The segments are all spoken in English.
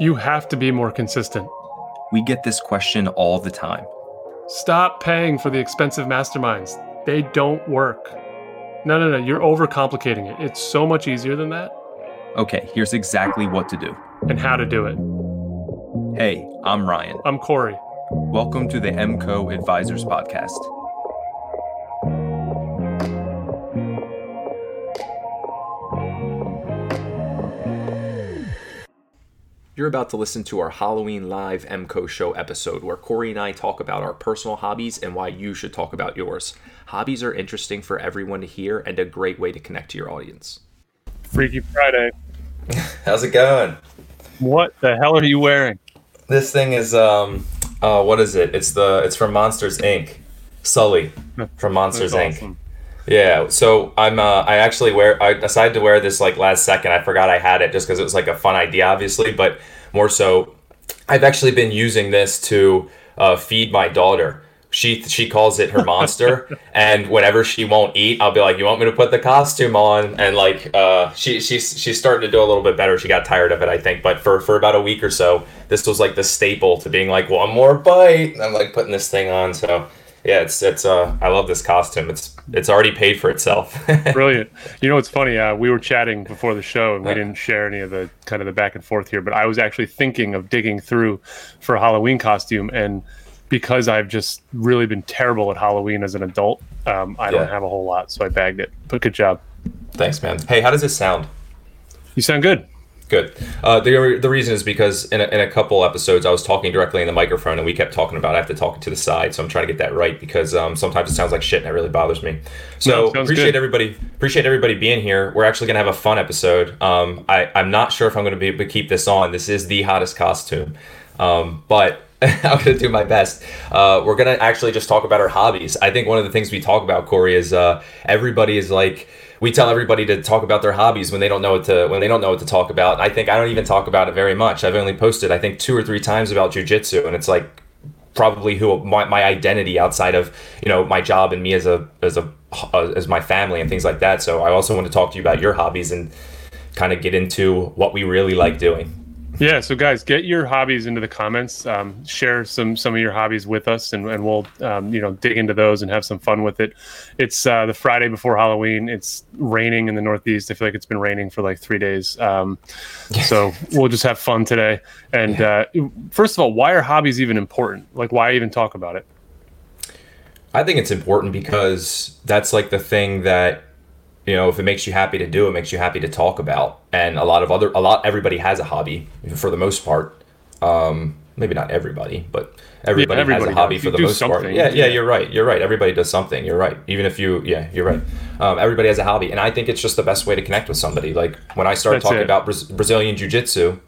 You have to be more consistent. We get this question all the time. Stop paying for the expensive masterminds. They don't work. No, no, no. You're overcomplicating it. It's so much easier than that. Okay, here's exactly what to do and how to do it. Hey, I'm Ryan. I'm Corey. Welcome to the MCO Advisors Podcast. You're about to listen to our Halloween Live MCO Show episode where Corey and I talk about our personal hobbies and why you should talk about yours. Hobbies are interesting for everyone to hear and a great way to connect to your audience. Freaky Friday. How's it going? What the hell are you wearing? This thing is um uh what is it? It's the it's from Monsters Inc. Sully from Monsters That's Inc. Awesome. Yeah, so I'm uh, I actually wear I decided to wear this like last second. I forgot I had it just because it was like a fun idea, obviously, but more so, I've actually been using this to uh, feed my daughter. She she calls it her monster, and whenever she won't eat, I'll be like, "You want me to put the costume on?" And like, uh, she she's she's starting to do a little bit better. She got tired of it, I think, but for for about a week or so, this was like the staple to being like, "One more bite." And I'm like putting this thing on, so yeah, it's it's uh I love this costume. It's it's already paid for itself. Brilliant. You know what's funny? Uh, we were chatting before the show and we didn't share any of the kind of the back and forth here, but I was actually thinking of digging through for a Halloween costume and because I've just really been terrible at Halloween as an adult, um, I yeah. don't have a whole lot, so I bagged it. But good job. Thanks, man. Hey, how does this sound? You sound good. Good. Uh, the, the reason is because in a, in a couple episodes I was talking directly in the microphone and we kept talking about I have to talk to the side, so I'm trying to get that right because um, sometimes it sounds like shit and it really bothers me. So no, appreciate good. everybody appreciate everybody being here. We're actually gonna have a fun episode. Um, I I'm not sure if I'm gonna be able to keep this on. This is the hottest costume, um, but I'm gonna do my best. Uh, we're gonna actually just talk about our hobbies. I think one of the things we talk about, Corey, is uh, everybody is like we tell everybody to talk about their hobbies when they don't know what to when they don't know what to talk about. I think I don't even talk about it very much. I've only posted I think two or three times about jujitsu, and it's like probably who my, my identity outside of you know my job and me as a as a uh, as my family and things like that. So I also want to talk to you about your hobbies and kind of get into what we really like doing. Yeah, so guys, get your hobbies into the comments. Um, share some some of your hobbies with us, and, and we'll um, you know dig into those and have some fun with it. It's uh, the Friday before Halloween. It's raining in the Northeast. I feel like it's been raining for like three days. Um, so we'll just have fun today. And uh, first of all, why are hobbies even important? Like, why even talk about it? I think it's important because that's like the thing that you know if it makes you happy to do it makes you happy to talk about. And a lot of other a lot everybody has a hobby for the most part. Um, maybe not everybody but everybody, yeah, everybody has a hobby for the most part. yeah, yeah, yeah. you're right you're right. Everybody does something you're right. Even if you yeah you're right. Um, everybody has a hobby and i think it's just the best way to connect with somebody. Like when i started That's talking it. about Bra- brazilian jiu-jitsu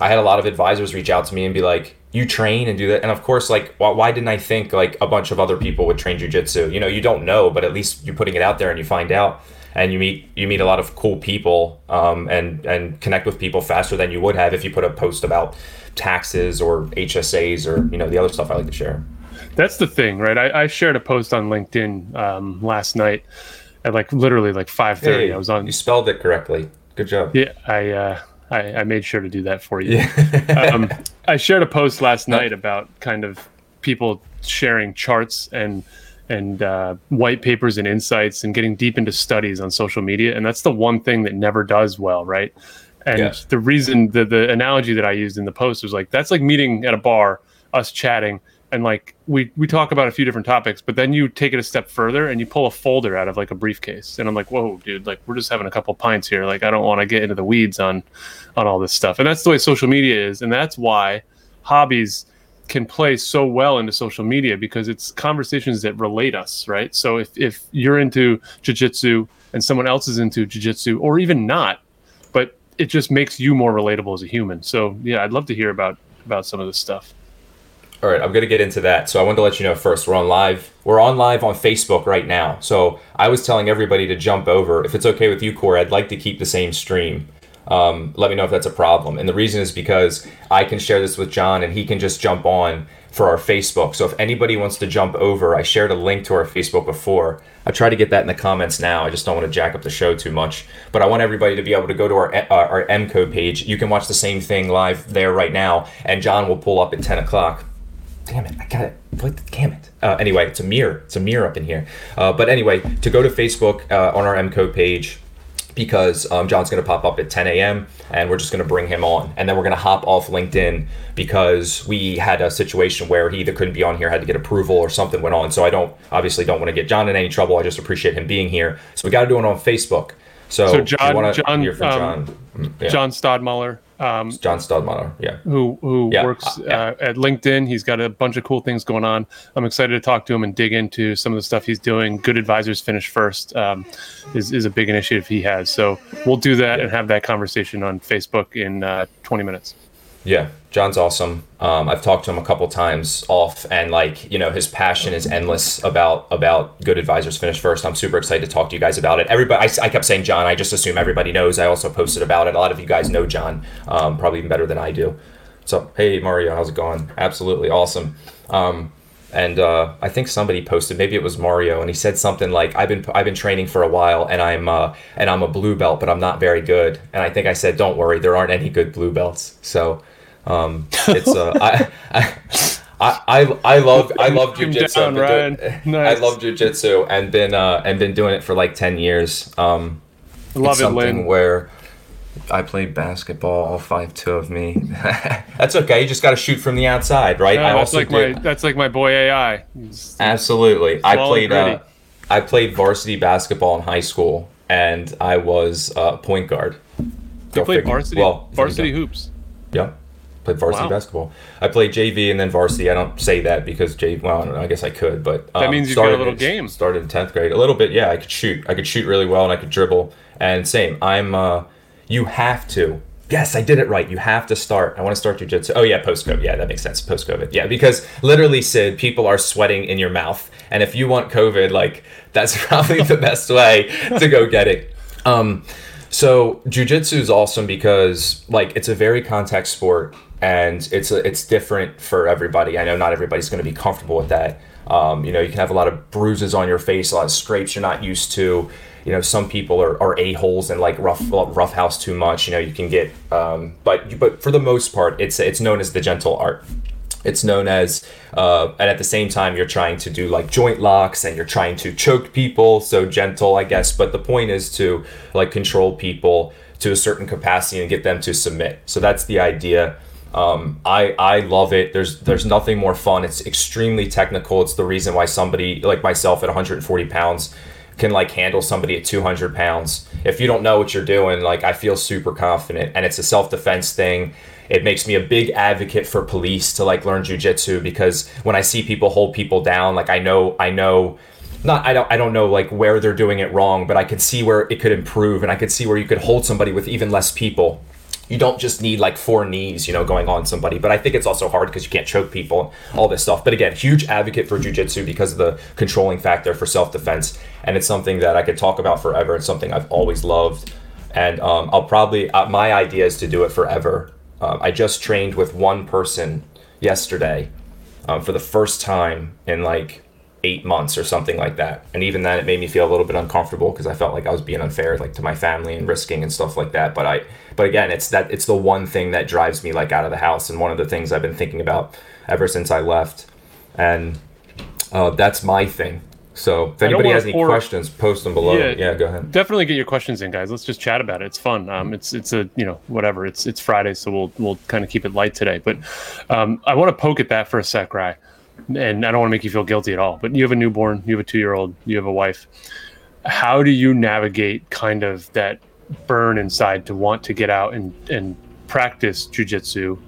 i had a lot of advisors reach out to me and be like you train and do that? And of course like why, why didn't i think like a bunch of other people would train jiu-jitsu? You know you don't know but at least you're putting it out there and you find out and you meet you meet a lot of cool people um, and and connect with people faster than you would have if you put a post about taxes or HSAs or you know the other stuff I like to share. That's the thing, right? I, I shared a post on LinkedIn um, last night at like literally like five thirty. Hey, I was on. You spelled it correctly. Good job. Yeah, I uh, I, I made sure to do that for you. Yeah. um, I shared a post last night about kind of people sharing charts and and uh, white papers and insights and getting deep into studies on social media. And that's the one thing that never does well, right? And the reason, the, the analogy that I used in the post was like, that's like meeting at a bar, us chatting, and like we, we talk about a few different topics, but then you take it a step further and you pull a folder out of like a briefcase. And I'm like, whoa, dude, like we're just having a couple pints here. Like I don't want to get into the weeds on, on all this stuff. And that's the way social media is. And that's why hobbies can play so well into social media because it's conversations that relate us, right? So if, if you're into jujitsu and someone else is into jujitsu, or even not, but it just makes you more relatable as a human. So yeah, I'd love to hear about about some of this stuff. All right, I'm gonna get into that. So I wanted to let you know first, we're on live. We're on live on Facebook right now. So I was telling everybody to jump over. If it's okay with you, Corey, I'd like to keep the same stream um, let me know if that's a problem. And the reason is because I can share this with John and he can just jump on for our Facebook. So if anybody wants to jump over, I shared a link to our Facebook before. I try to get that in the comments now. I just don't want to jack up the show too much. But I want everybody to be able to go to our uh, our code page. You can watch the same thing live there right now, and John will pull up at 10 o'clock. Damn it! I got it. What? Damn it! Uh, anyway, it's a mirror. It's a mirror up in here. Uh, but anyway, to go to Facebook uh, on our MCO page because um, John's going to pop up at 10 a.m. and we're just going to bring him on. And then we're going to hop off LinkedIn because we had a situation where he either couldn't be on here, had to get approval, or something went on. So I don't obviously don't want to get John in any trouble. I just appreciate him being here. So we got to do it on Facebook. So, so John, John, um, John, mm, yeah. John Stodmuller um, John Stodmano, yeah, who who yeah, works uh, yeah. uh, at LinkedIn. He's got a bunch of cool things going on. I'm excited to talk to him and dig into some of the stuff he's doing. Good advisors finish first um, is is a big initiative he has. So we'll do that and have that conversation on Facebook in uh, 20 minutes. Yeah, John's awesome. Um, I've talked to him a couple times off, and like you know, his passion is endless about about good advisors finish first. I'm super excited to talk to you guys about it. Everybody, I, I kept saying John. I just assume everybody knows. I also posted about it. A lot of you guys know John, um, probably even better than I do. So hey, Mario, how's it going? Absolutely awesome. Um, and uh, I think somebody posted, maybe it was Mario, and he said something like, "I've been I've been training for a while, and I'm uh, and I'm a blue belt, but I'm not very good." And I think I said, "Don't worry, there aren't any good blue belts." So um, it's uh, I, I I, I love I love jujitsu. Nice. I love jujitsu and been uh, and been doing it for like ten years. Um, love it, Lynn. Where I played basketball, all five two of me. that's okay. You just got to shoot from the outside, right? I that's like my that's like my boy AI. He's Absolutely, I played uh, I played varsity basketball in high school, and I was uh, point guard. You played varsity well, varsity hoops. Yeah played varsity wow. basketball. I played JV and then varsity. I don't say that because JV. Well, I, know, I guess I could, but um, that means you got a little game. Started in tenth grade, a little bit. Yeah, I could shoot. I could shoot really well, and I could dribble. And same, I'm. Uh, you have to. Yes, I did it right. You have to start. I want to start jujitsu. Oh yeah, post COVID. Yeah, that makes sense. Post COVID. Yeah, because literally, Sid, people are sweating in your mouth, and if you want COVID, like that's probably the best way to go get it. Um, so jujitsu is awesome because like it's a very contact sport and it's it's different for everybody. I know not everybody's going to be comfortable with that. Um, you know, you can have a lot of bruises on your face, a lot of scrapes you're not used to. You know, some people are, are a holes and like rough rough house too much. You know, you can get, um, but but for the most part, it's it's known as the gentle art. It's known as, uh, and at the same time, you're trying to do like joint locks and you're trying to choke people. So gentle, I guess. But the point is to like control people to a certain capacity and get them to submit. So that's the idea. Um, I I love it. There's there's nothing more fun. It's extremely technical. It's the reason why somebody like myself at 140 pounds can like handle somebody at 200 pounds. If you don't know what you're doing, like I feel super confident, and it's a self defense thing. It makes me a big advocate for police to like learn jujitsu because when I see people hold people down, like I know I know not I don't I don't know like where they're doing it wrong, but I could see where it could improve and I could see where you could hold somebody with even less people you don't just need like four knees, you know, going on somebody. But I think it's also hard because you can't choke people, all this stuff. But again, huge advocate for jujitsu because of the controlling factor for self defense, and it's something that I could talk about forever. It's something I've always loved, and um, I'll probably uh, my idea is to do it forever. Um, I just trained with one person yesterday um, for the first time in like eight months or something like that. And even then, it made me feel a little bit uncomfortable because I felt like I was being unfair, like to my family and risking and stuff like that. But I, but again, it's that it's the one thing that drives me like out of the house, and one of the things I've been thinking about ever since I left, and uh, that's my thing. So if anybody has any pour... questions, post them below. Yeah, yeah, go ahead. Definitely get your questions in, guys. Let's just chat about it. It's fun. Um, it's it's a you know whatever. It's it's Friday, so we'll we'll kind of keep it light today. But um, I want to poke at that for a sec, Rye and I don't want to make you feel guilty at all, but you have a newborn, you have a two year old, you have a wife. How do you navigate kind of that burn inside to want to get out and, and practice jujitsu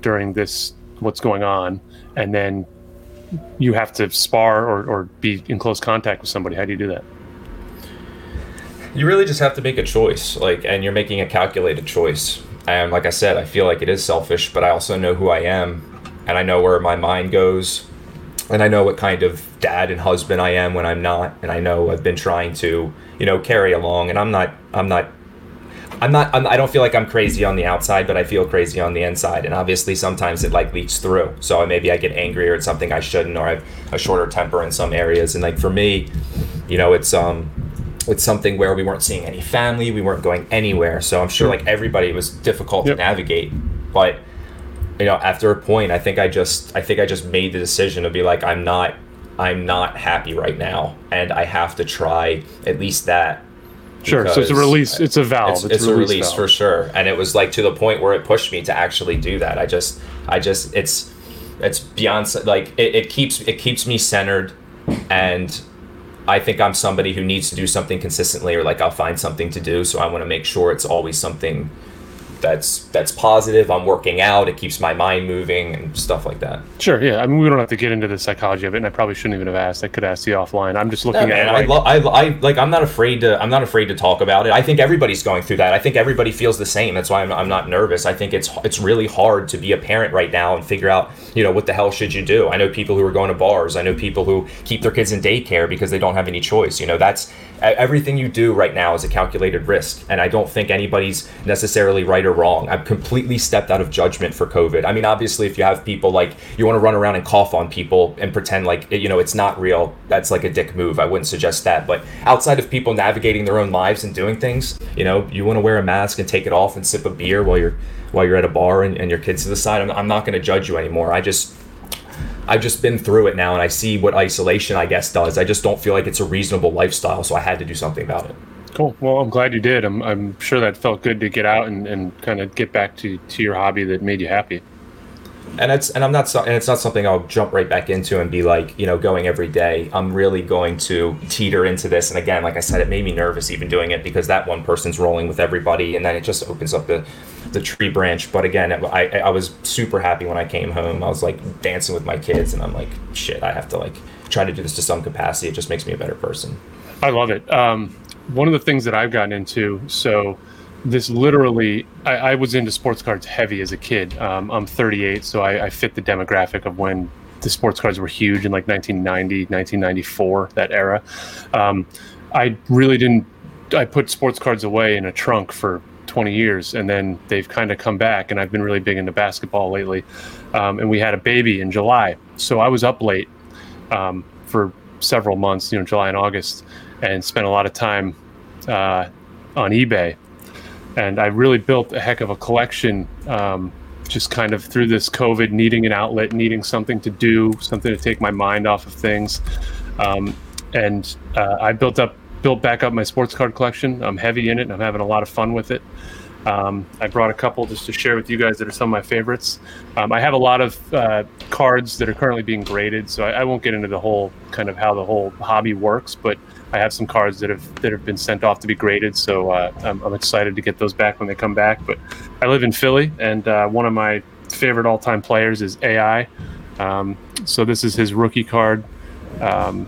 during this, what's going on? And then you have to spar or, or be in close contact with somebody. How do you do that? You really just have to make a choice, like, and you're making a calculated choice. And like I said, I feel like it is selfish, but I also know who I am and I know where my mind goes, and I know what kind of dad and husband I am when I'm not, and I know I've been trying to, you know, carry along, and I'm not, I'm not. I'm not. I'm, I don't feel like I'm crazy on the outside, but I feel crazy on the inside, and obviously sometimes it like leaks through. So maybe I get angrier at something I shouldn't, or I have a shorter temper in some areas. And like for me, you know, it's um, it's something where we weren't seeing any family, we weren't going anywhere. So I'm sure like everybody was difficult yep. to navigate, but you know, after a point, I think I just I think I just made the decision to be like, I'm not I'm not happy right now, and I have to try at least that Sure. So it's a release. It's a valve. It's, it's, it's a release, release for sure. And it was like to the point where it pushed me to actually do that. I just, I just, it's, it's beyond like it, it keeps it keeps me centered, and I think I'm somebody who needs to do something consistently, or like I'll find something to do. So I want to make sure it's always something that's that's positive. I'm working out. It keeps my mind moving and stuff like that. Sure. Yeah. I mean, we don't have to get into the psychology of it, and I probably shouldn't even have asked. I could ask you offline. I'm just looking no, at. Man. Like, I, lo- I, I like. I'm not afraid to. I'm not afraid to talk about it. I think everybody's going through that. I think everybody feels the same. That's why I'm, I'm not nervous. I think it's it's really hard to be a parent right now and figure out you know what the hell should you do. I know people who are going to bars. I know people who keep their kids in daycare because they don't have any choice. You know that's everything you do right now is a calculated risk, and I don't think anybody's necessarily right or wrong. I've completely stepped out of judgment for COVID. I mean, obviously, if you have people like you want to run around and cough on people and pretend like you know it's not real, that's like a dick move. I wouldn't suggest that. But outside of people navigating their own lives and doing things, you know, you want to wear a mask and take it off and sip a beer while you're while you're at a bar and, and your kids to the side. I'm, I'm not going to judge you anymore. I just I've just been through it now and I see what isolation, I guess, does. I just don't feel like it's a reasonable lifestyle, so I had to do something about it. Cool. Well, I'm glad you did. I'm, I'm sure that felt good to get out and, and kind of get back to, to your hobby that made you happy. And it's and I'm not and it's not something I'll jump right back into and be like you know going every day. I'm really going to teeter into this. And again, like I said, it made me nervous even doing it because that one person's rolling with everybody, and then it just opens up the the tree branch. But again, I, I was super happy when I came home. I was like dancing with my kids, and I'm like, shit, I have to like try to do this to some capacity. It just makes me a better person. I love it. Um, one of the things that I've gotten into, so this literally, I, I was into sports cards heavy as a kid. Um, I'm 38, so I, I fit the demographic of when the sports cards were huge in like 1990, 1994, that era. Um, I really didn't. I put sports cards away in a trunk for 20 years, and then they've kind of come back. And I've been really big into basketball lately. Um, and we had a baby in July, so I was up late um, for several months, you know, July and August, and spent a lot of time uh, on eBay. And I really built a heck of a collection. Um, just kind of through this COVID, needing an outlet, needing something to do, something to take my mind off of things. Um, and uh, I built up built back up my sports card collection. I'm heavy in it and I'm having a lot of fun with it. Um, I brought a couple just to share with you guys that are some of my favorites. Um, I have a lot of uh, cards that are currently being graded, so I, I, won't get into the whole kind of how the whole hobby works, but I have some cards that have that have been sent off to be graded, so uh, I'm, I'm, excited to get those back when they come back. But I live in Philly, and uh, one of my favorite all-time players is AI. Um, so this is his rookie card. Um,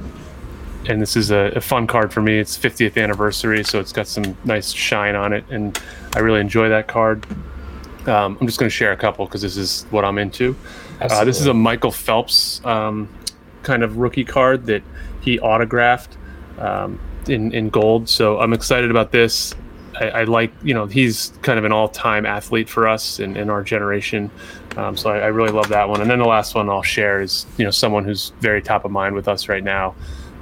and this is a, a, fun card for me. It's 50th anniversary, so it's got some nice shine on it, and I really enjoy that card. Um, I'm just going to share a couple because this is what I'm into. Uh, this is a Michael Phelps um, kind of rookie card that he autographed um, in in gold. So I'm excited about this. I, I, like, you know, he's kind of an all-time athlete for us in, in our generation. Um, so I, I really love that one. And then the last one I'll share is, you know, someone who's very top of mind with us right now.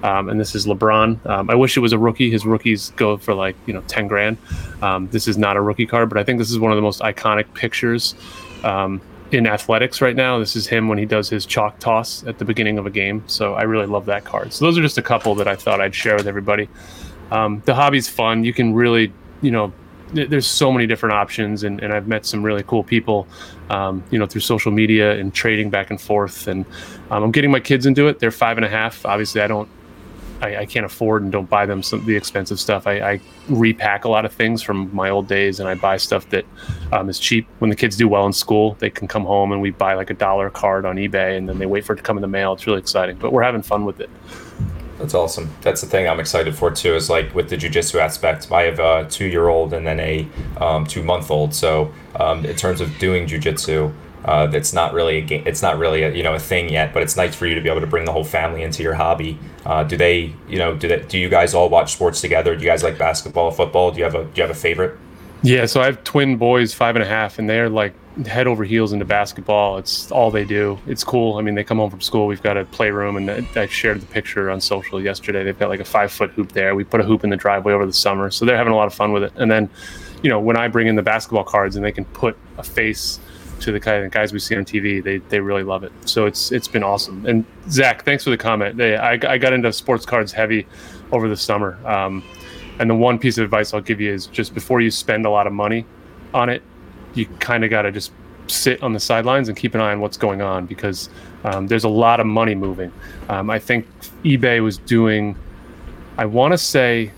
Um, and this is LeBron. Um, I wish it was a rookie. His rookies go for like you know ten grand. Um, this is not a rookie card, but I think this is one of the most iconic pictures um, in athletics right now. This is him when he does his chalk toss at the beginning of a game. So I really love that card. So those are just a couple that I thought I'd share with everybody. Um, the hobby's fun. You can really you know there's so many different options and, and I've met some really cool people um, you know through social media and trading back and forth and um, I'm getting my kids into it they're five and a half obviously I don't I, I, can't afford and don't buy them some the expensive stuff. I, I, repack a lot of things from my old days, and I buy stuff that um, is cheap. When the kids do well in school, they can come home and we buy like a dollar card on eBay, and then they wait for it to come in the mail. It's really exciting, but we're having fun with it. That's awesome. That's the thing I'm excited for too. Is like with the jujitsu aspect. I have a two year old and then a um, two month old. So um, in terms of doing jujitsu, uh, that's not really a game. It's not really a you know a thing yet, but it's nice for you to be able to bring the whole family into your hobby. Uh, do they you know do that? Do you guys all watch sports together? Do you guys like basketball, football? Do you have a do you have a favorite? Yeah, so I have twin boys, five and a half, and they're like head over heels into basketball. It's all they do. It's cool. I mean, they come home from school. We've got a playroom, and I shared the picture on social yesterday. They've got like a five foot hoop there. We put a hoop in the driveway over the summer, so they're having a lot of fun with it. And then, you know, when I bring in the basketball cards and they can put a face to the kind of guys we see on TV, they they really love it. So it's it's been awesome. And Zach, thanks for the comment. They, I I got into sports cards heavy over the summer. Um, and the one piece of advice I'll give you is just before you spend a lot of money on it, you kind of got to just sit on the sidelines and keep an eye on what's going on because um, there's a lot of money moving. Um, I think eBay was doing, I want to say,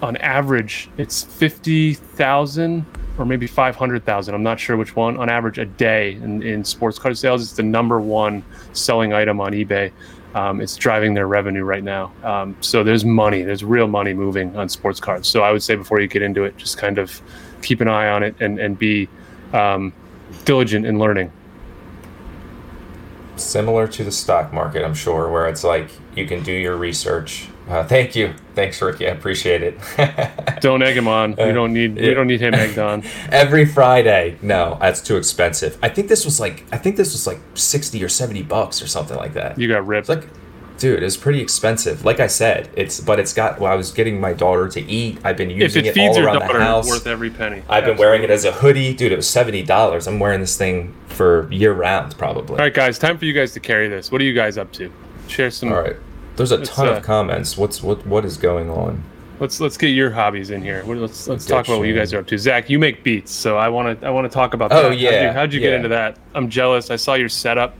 on average, it's fifty thousand or maybe five hundred thousand. I'm not sure which one. On average, a day in, in sports card sales, it's the number one selling item on eBay um, it's driving their revenue right now. Um, so there's money, there's real money moving on sports cards. So I would say before you get into it, just kind of keep an eye on it and, and be um, diligent in learning. Similar to the stock market, I'm sure, where it's like you can do your research. Uh, thank you, thanks, Ricky. I appreciate it. don't egg him on. We don't need. We don't need him egged on. Every Friday. No, that's too expensive. I think this was like. I think this was like sixty or seventy bucks or something like that. You got ripped. It's like dude, it's pretty expensive. Like I said, it's but it's got. Well, I was getting my daughter to eat. I've been using if it, it all around daughter, the house. Worth every penny. I've Absolutely. been wearing it as a hoodie, dude. It was seventy dollars. I'm wearing this thing for year round, probably. All right, guys, time for you guys to carry this. What are you guys up to? Share some. All right, there's a ton uh, of comments. What's what what is going on? Let's let's get your hobbies in here. Let's let's talk about what you guys are up to. Zach, you make beats, so I want to I want to talk about. That. Oh yeah. How'd you, how'd you yeah. get into that? I'm jealous. I saw your setup.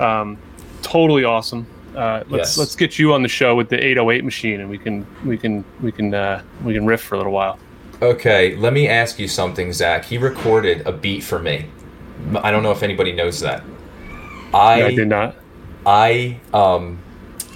Um, totally awesome. Uh, let's yes. let's get you on the show with the 808 machine, and we can we can we can uh, we can riff for a little while. Okay, let me ask you something, Zach. He recorded a beat for me. I don't know if anybody knows that. I, no, I did not. I um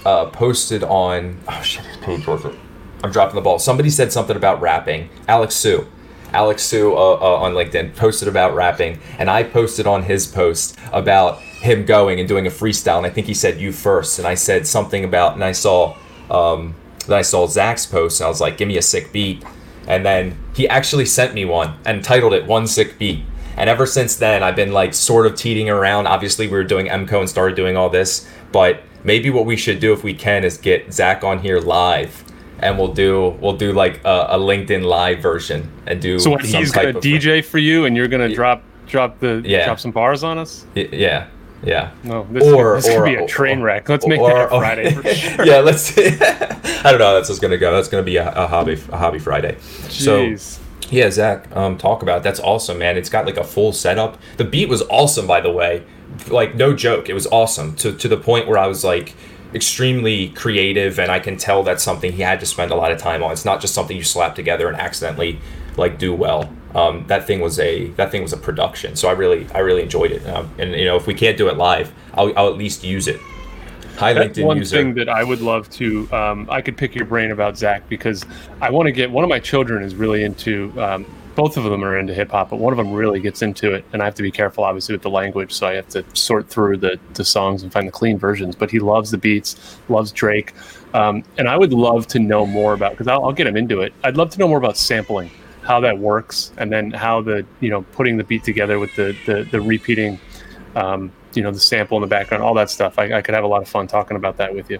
uh, posted on oh shit, his page was it? I'm dropping the ball. Somebody said something about rapping. Alex Sue. Alex Sue uh, uh, on LinkedIn posted about rapping, and I posted on his post about him going and doing a freestyle. And I think he said you first, and I said something about, and I saw, um, then I saw Zach's post, and I was like, give me a sick beat. And then he actually sent me one and titled it One Sick Beat. And ever since then, I've been like sort of teeting around. Obviously, we were doing MCO and started doing all this, but maybe what we should do if we can is get Zach on here live and we'll do we'll do like a, a LinkedIn live version and do. So what? He's gonna DJ for you, and you're gonna drop drop the yeah. drop some bars on us. Yeah. Yeah. No, this, or, this or, could be a train wreck. Let's make or, that a Friday sure. yeah, let's. I don't know how that's just gonna go. That's gonna be a, a hobby a hobby Friday. Jeez. So yeah, Zach, um, talk about it. that's awesome, man. It's got like a full setup. The beat was awesome, by the way. Like no joke, it was awesome to to the point where I was like extremely creative, and I can tell that's something he had to spend a lot of time on. It's not just something you slap together and accidentally like do well. Um, that thing was a that thing was a production, so I really I really enjoyed it. Um, and you know, if we can't do it live, I'll, I'll at least use it. Hi, That's LinkedIn one user. thing that I would love to. Um, I could pick your brain about Zach because I want to get one of my children is really into. Both of them are into hip hop, but one of them really gets into it, and I have to be careful, obviously, with the language. So I have to sort through the the songs and find the clean versions. But he loves the beats, loves Drake, um, and I would love to know more about because I'll, I'll get him into it. I'd love to know more about sampling, how that works, and then how the you know putting the beat together with the the, the repeating. Um, you know the sample in the background, all that stuff. I, I, could have a lot of fun talking about that with you.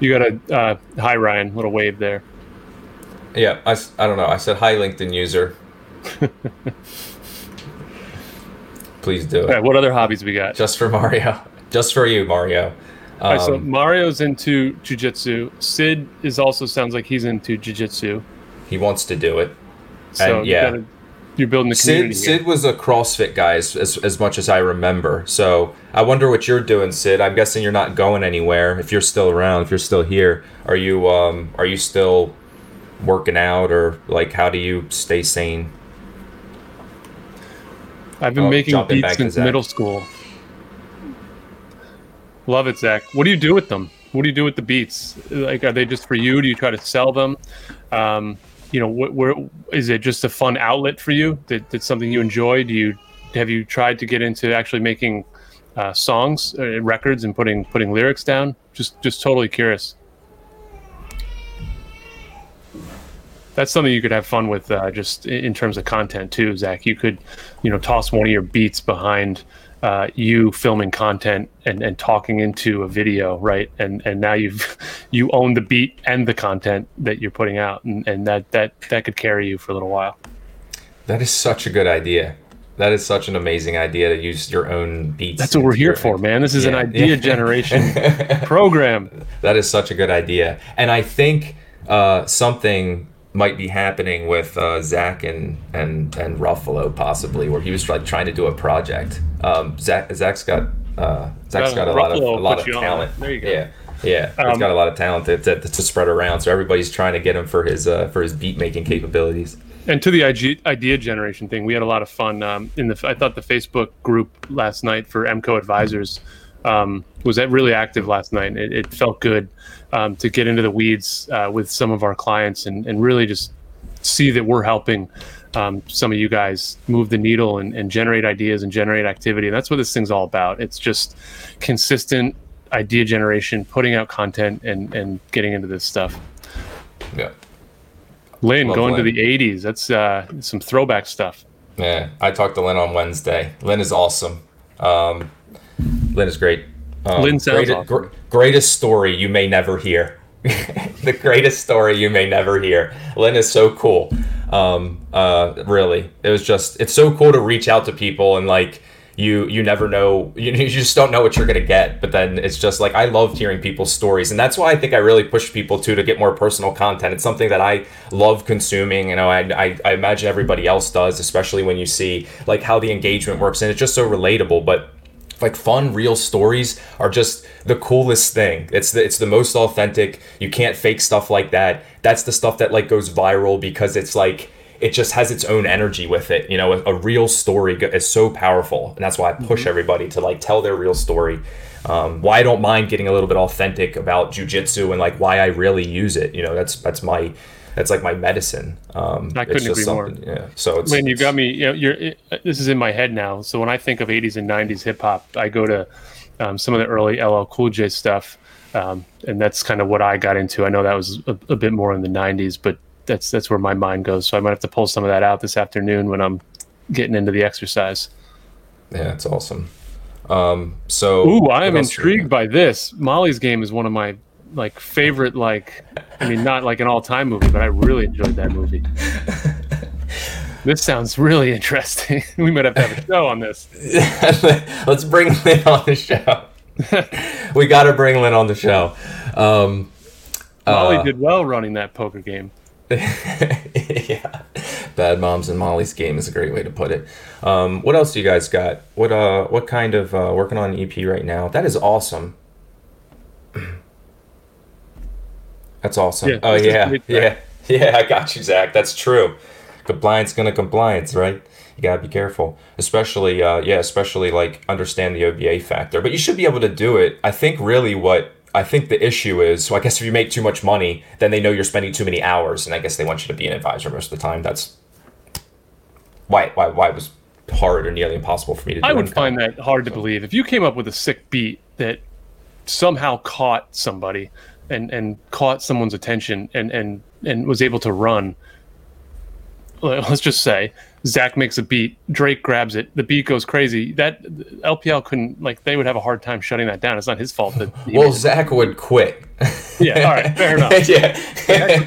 You got a uh, hi Ryan, little wave there. Yeah, I, I don't know. I said hi LinkedIn user. Please do it. Right, what other hobbies we got? Just for Mario. Just for you, Mario. Um, right, so Mario's into jujitsu. Sid is also sounds like he's into jujitsu. He wants to do it. So and, yeah, you're building the community. Sid, Sid was a CrossFit guy as, as, as much as I remember. So I wonder what you're doing, Sid. I'm guessing you're not going anywhere. If you're still around, if you're still here, are you um are you still working out or like how do you stay sane? I've been oh, making beats since middle school. Love it, Zach. What do you do with them? What do you do with the beats? Like, are they just for you? Do you try to sell them? Um, you know, wh- where is it just a fun outlet for you? That, that's something you enjoy? Do you have you tried to get into actually making uh, songs, uh, records, and putting putting lyrics down? Just just totally curious. That's something you could have fun with uh, just in terms of content too, Zach. You could, you know, toss one of your beats behind uh, you filming content and, and talking into a video, right? And and now you've you own the beat and the content that you're putting out, and, and that that that could carry you for a little while. That is such a good idea. That is such an amazing idea to use your own beats. That's what we're here for, man. This is yeah, an idea yeah. generation program. That is such a good idea, and I think uh, something might be happening with uh, Zach and and and Ruffalo possibly, where he was like trying to do a project. Um, Zach Zach's got uh, Zach's got a lot of a lot of talent. There you go. Yeah. Yeah, um, he's got a lot of talent to, to, to, spread around, so everybody's trying to get him for his uh, for his beat making capabilities. And to the idea generation thing, we had a lot of fun um, in the. I thought the Facebook group last night for MCO advisors um, was that really active last night. It, it felt good um, to get into the weeds uh, with some of our clients and, and really just see that we're helping um, some of you guys move the needle and, and, generate ideas and generate activity. And that's what this thing's all about. It's just consistent idea generation, putting out content, and and getting into this stuff. Yeah. Lynn, Love going Lynn. to the '80s. That's uh, some throwback stuff. Yeah, I talked to Lynn on Wednesday. Lynn is awesome. Um, Lynn is great. Um, Lynn sounds greatest, awesome. gr- greatest story you may never hear. the greatest story you may never hear. Lynn is so cool. Um, uh, really, it was just it's so cool to reach out to people and like you you never know you, you just don't know what you're gonna get but then it's just like i loved hearing people's stories and that's why i think i really push people to to get more personal content it's something that i love consuming you know I, I, I imagine everybody else does especially when you see like how the engagement works and it's just so relatable but like fun real stories are just the coolest thing. It's the, it's the most authentic. You can't fake stuff like that. That's the stuff that like goes viral because it's like it just has its own energy with it. You know a, a real story is so powerful. And that's why i push mm-hmm. everybody to like tell their real story. Um, why i don't mind getting a little bit authentic about jujitsu and like why i really use it. You know that's that's my that's like my medicine. Um, I couldn't agree more. Yeah. So it's, when you got me, you know, you're, it, this is in my head now. So when I think of 80s and 90s hip hop, I go to um, some of the early LL Cool J stuff. Um, and that's kind of what I got into. I know that was a, a, bit more in the 90s, but that's that's where my mind goes. So I might have to pull some of that out this afternoon when I'm getting into the exercise. Yeah, it's awesome. Um, so, ooh, I am intrigued by this. Molly's Game is one of my like favorite like I mean not like an all time movie, but I really enjoyed that movie. this sounds really interesting. we might have to have a show on this. Let's bring Lynn on the show. we got to bring Lynn on the show. Um, Molly uh, did well running that poker game. yeah, bad moms and Molly's game is a great way to put it. Um, what else do you guys got? What uh, what kind of uh, working on an EP right now? That is awesome. That's awesome. Yeah, oh yeah, yeah, yeah. I got you, Zach. That's true. Compliance gonna compliance, right? You gotta be careful, especially uh, yeah, especially like understand the OBA factor. But you should be able to do it. I think really what I think the issue is. So I guess if you make too much money, then they know you're spending too many hours, and I guess they want you to be an advisor most of the time. That's why why why it was hard or nearly impossible for me to do. I would find that hard to believe. If you came up with a sick beat that somehow caught somebody and and caught someone's attention and and and was able to run let's just say Zach makes a beat, Drake grabs it, the beat goes crazy. That LPL couldn't like they would have a hard time shutting that down. It's not his fault that Well, Zach would quit. yeah, all right, fair enough. yeah.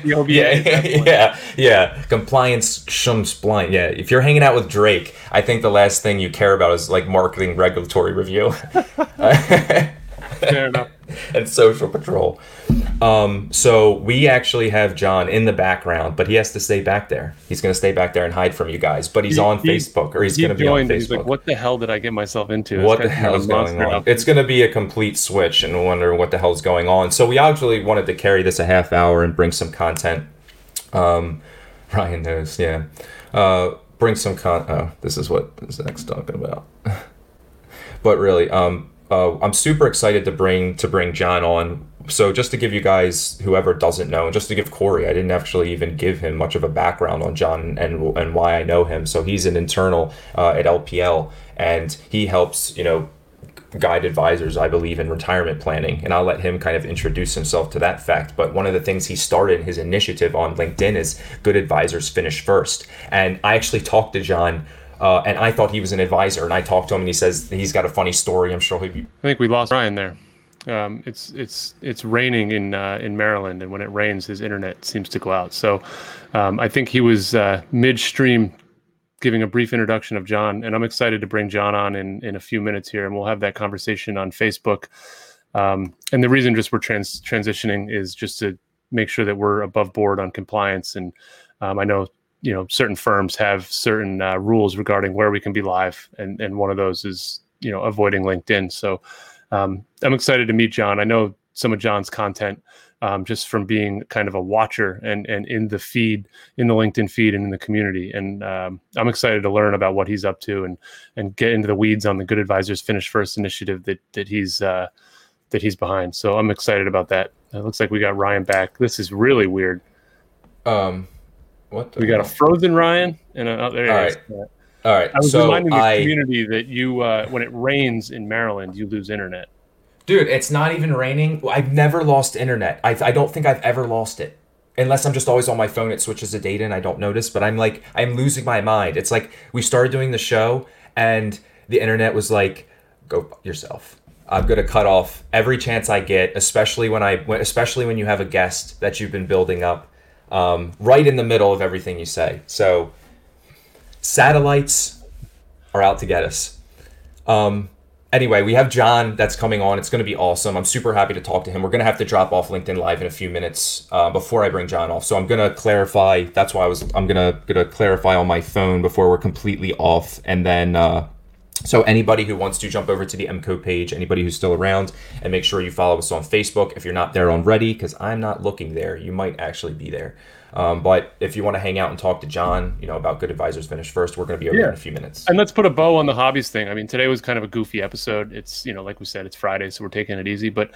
yeah, yeah, yeah. Compliance shums blind. Yeah, if you're hanging out with Drake, I think the last thing you care about is like marketing regulatory review. fair enough. and social patrol. Um, so we actually have John in the background, but he has to stay back there. He's going to stay back there and hide from you guys. But he's he, on he, Facebook, or he's he going to be on Facebook. He's like, "What the hell did I get myself into? What the hell is going on?" It's going to be a complete switch, and wonder what the hell's going on. So we actually wanted to carry this a half hour and bring some content. Um, Ryan knows, yeah. Uh, bring some con. Oh, this is what Zach's talking about. but really, um, uh, I'm super excited to bring to bring John on. So just to give you guys, whoever doesn't know, and just to give Corey, I didn't actually even give him much of a background on John and and why I know him. So he's an internal uh, at LPL, and he helps you know guide advisors, I believe, in retirement planning. And I'll let him kind of introduce himself to that fact. But one of the things he started his initiative on LinkedIn is good advisors finish first. And I actually talked to John. Uh, and I thought he was an advisor, and I talked to him, and he says he's got a funny story. I'm sure he'll be. I think we lost Ryan there. Um, it's it's it's raining in uh, in Maryland, and when it rains, his internet seems to go out. So um, I think he was uh, midstream giving a brief introduction of John, and I'm excited to bring John on in in a few minutes here, and we'll have that conversation on Facebook. Um, and the reason just we're trans- transitioning is just to make sure that we're above board on compliance. And um, I know you know certain firms have certain uh, rules regarding where we can be live, and and one of those is you know avoiding LinkedIn. So um, I'm excited to meet John. I know some of John's content um, just from being kind of a watcher and and in the feed, in the LinkedIn feed, and in the community. And um, I'm excited to learn about what he's up to and and get into the weeds on the Good Advisors Finish First initiative that that he's uh, that he's behind. So I'm excited about that. It looks like we got Ryan back. This is really weird. Um, what we got a frozen Ryan and a, oh, there All right. All right. I was so reminding the I, community that you, uh, when it rains in Maryland, you lose internet. Dude, it's not even raining. I've never lost internet. I, I don't think I've ever lost it. Unless I'm just always on my phone, it switches to data and I don't notice. But I'm like, I'm losing my mind. It's like we started doing the show and the internet was like, go yourself. I'm gonna cut off every chance I get, especially when I, especially when you have a guest that you've been building up, um, right in the middle of everything you say. So, satellites are out to get us. Um, anyway, we have John that's coming on. It's going to be awesome. I'm super happy to talk to him. We're going to have to drop off LinkedIn Live in a few minutes uh, before I bring John off. So I'm going to clarify. That's why I was. I'm going to going to clarify on my phone before we're completely off, and then. Uh, so anybody who wants to jump over to the MCO page, anybody who's still around, and make sure you follow us on Facebook if you're not there already, because I'm not looking there. You might actually be there. Um, but if you want to hang out and talk to John, you know, about Good Advisors Finish First, we're going to be over yeah. in a few minutes. And let's put a bow on the hobbies thing. I mean, today was kind of a goofy episode. It's, you know, like we said, it's Friday, so we're taking it easy. But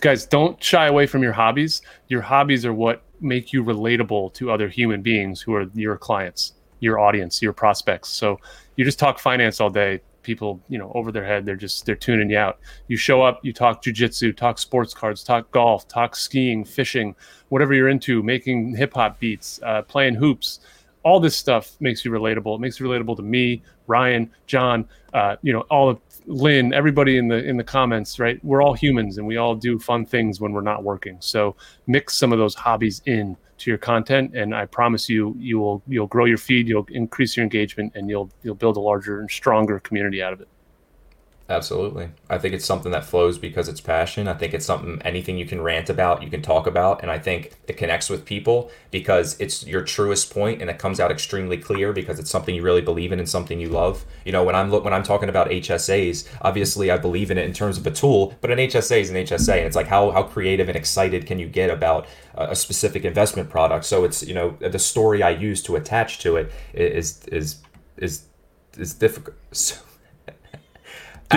guys, don't shy away from your hobbies. Your hobbies are what make you relatable to other human beings who are your clients, your audience, your prospects. So you just talk finance all day people you know over their head they're just they're tuning you out. You show up you talk jujitsu talk sports cards talk golf talk skiing fishing whatever you're into making hip-hop beats uh, playing hoops. All this stuff makes you relatable. It makes you relatable to me ryan john uh, you know all of lynn everybody in the in the comments right? We're all humans and we all do fun things when we're not working. So mix some of those hobbies in to your content and i promise you you will you'll grow your feed you'll increase your engagement and you'll you'll build a larger and stronger community out of it Absolutely. I think it's something that flows because it's passion. I think it's something anything you can rant about, you can talk about, and I think it connects with people because it's your truest point and it comes out extremely clear because it's something you really believe in and something you love. You know, when I'm look when I'm talking about HSAs, obviously I believe in it in terms of a tool, but an HSA is an HSA and it's like how how creative and excited can you get about a specific investment product? So it's, you know, the story I use to attach to it is is is is difficult. So,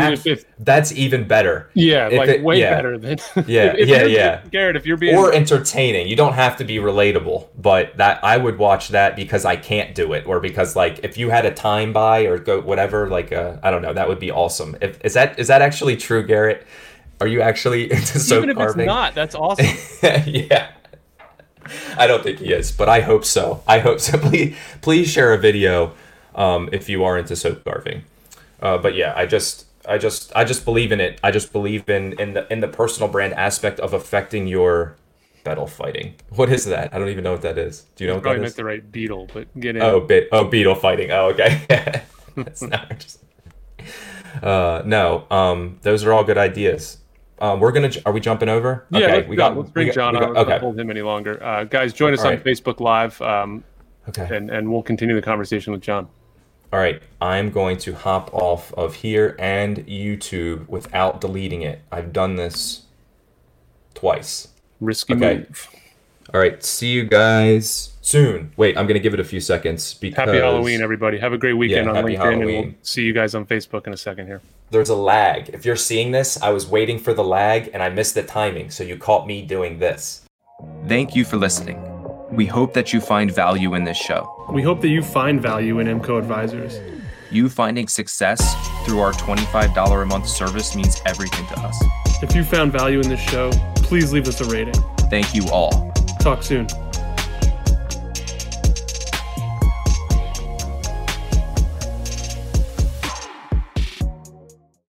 Dude, if, that's even better. Yeah, if like it, way yeah. better than. Yeah, if, yeah, yeah. Garrett, if you're being or entertaining, you don't have to be relatable, but that I would watch that because I can't do it, or because like if you had a time buy or go whatever, like uh, I don't know, that would be awesome. If is that is that actually true, Garrett? Are you actually into soap Even if carving? it's not, that's awesome. yeah. I don't think he is, but I hope so. I hope so. Please, please share a video um, if you are into soap carving. Uh, but yeah, I just I just I just believe in it. I just believe in in the in the personal brand aspect of affecting your battle fighting. What is that? I don't even know what that is. Do you know what probably that meant the right beetle, but get in. Oh, bit oh beetle fighting. Oh, okay. That's not just. Uh, no. Um, those are all good ideas. Um, we're gonna. Are we jumping over? Yeah, okay, let's, we got. Let's bring John got, on. Okay. Hold him any longer. Uh, guys, join us all on right. Facebook Live. Um, okay. And and we'll continue the conversation with John. All right, I'm going to hop off of here and YouTube without deleting it. I've done this twice. Risky okay. move. All right, see you guys soon. Wait, I'm going to give it a few seconds because Happy Halloween everybody. Have a great weekend yeah, on LinkedIn Halloween. and we'll see you guys on Facebook in a second here. There's a lag. If you're seeing this, I was waiting for the lag and I missed the timing, so you caught me doing this. Thank you for listening. We hope that you find value in this show. We hope that you find value in MCO Advisors. You finding success through our $25 a month service means everything to us. If you found value in this show, please leave us a rating. Thank you all. Talk soon.